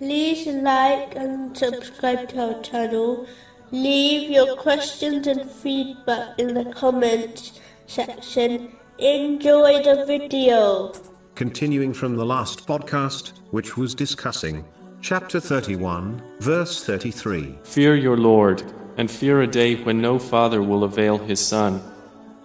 like and subscribe to our channel. Leave your questions and feedback in the comments section. Enjoy the video. Continuing from the last podcast, which was discussing chapter 31, verse 33. Fear your Lord, and fear a day when no father will avail his son,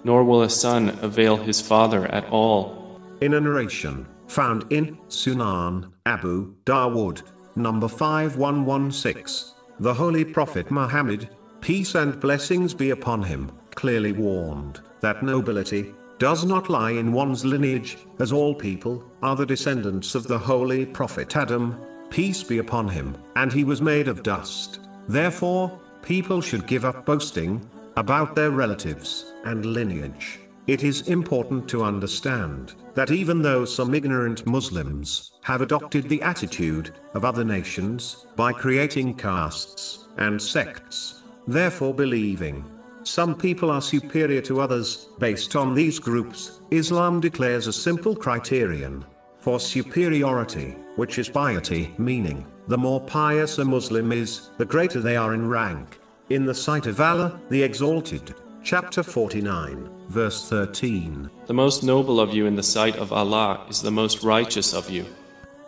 nor will a son avail his father at all. In a narration found in Sunan Abu Dawood, number 5116, the Holy Prophet Muhammad, peace and blessings be upon him, clearly warned that nobility does not lie in one's lineage, as all people are the descendants of the Holy Prophet Adam, peace be upon him, and he was made of dust. Therefore, people should give up boasting about their relatives and lineage. It is important to understand that even though some ignorant Muslims have adopted the attitude of other nations by creating castes and sects, therefore believing some people are superior to others based on these groups, Islam declares a simple criterion for superiority, which is piety, meaning, the more pious a Muslim is, the greater they are in rank. In the sight of Allah, the Exalted, chapter 49, verse 13. The most noble of you in the sight of Allah is the most righteous of you.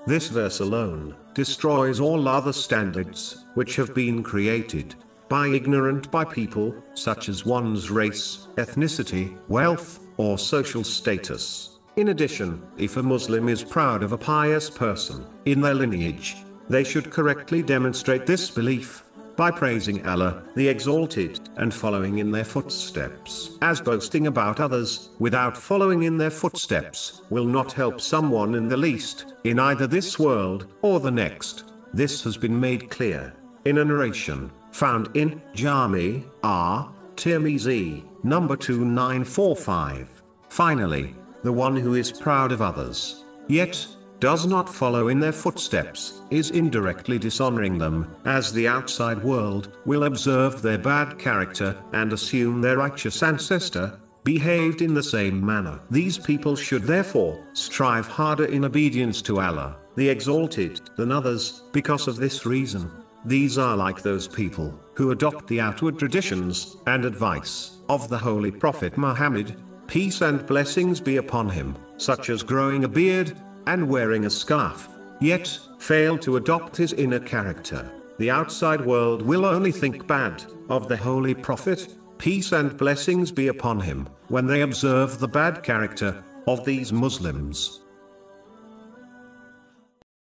This verse alone destroys all other standards which have been created by ignorant by people, such as one's race, ethnicity, wealth, or social status. In addition, if a Muslim is proud of a pious person in their lineage, they should correctly demonstrate this belief by praising Allah, the Exalted, and following in their footsteps. As boasting about others, without following in their footsteps, will not help someone in the least, in either this world or the next. This has been made clear in a narration found in Jami At Tirmizi, number 2945. Finally, the one who is proud of others, yet does not follow in their footsteps, is indirectly dishonoring them, as the outside world will observe their bad character and assume their righteous ancestor behaved in the same manner. These people should therefore strive harder in obedience to Allah, the Exalted, than others, because of this reason. These are like those people who adopt the outward traditions and advice of the Holy Prophet Muhammad, peace and blessings be upon him, such as growing a beard and wearing a scarf, yet fail to adopt his inner character. The outside world will only think bad of the Holy Prophet, peace and blessings be upon him, when they observe the bad character of these Muslims.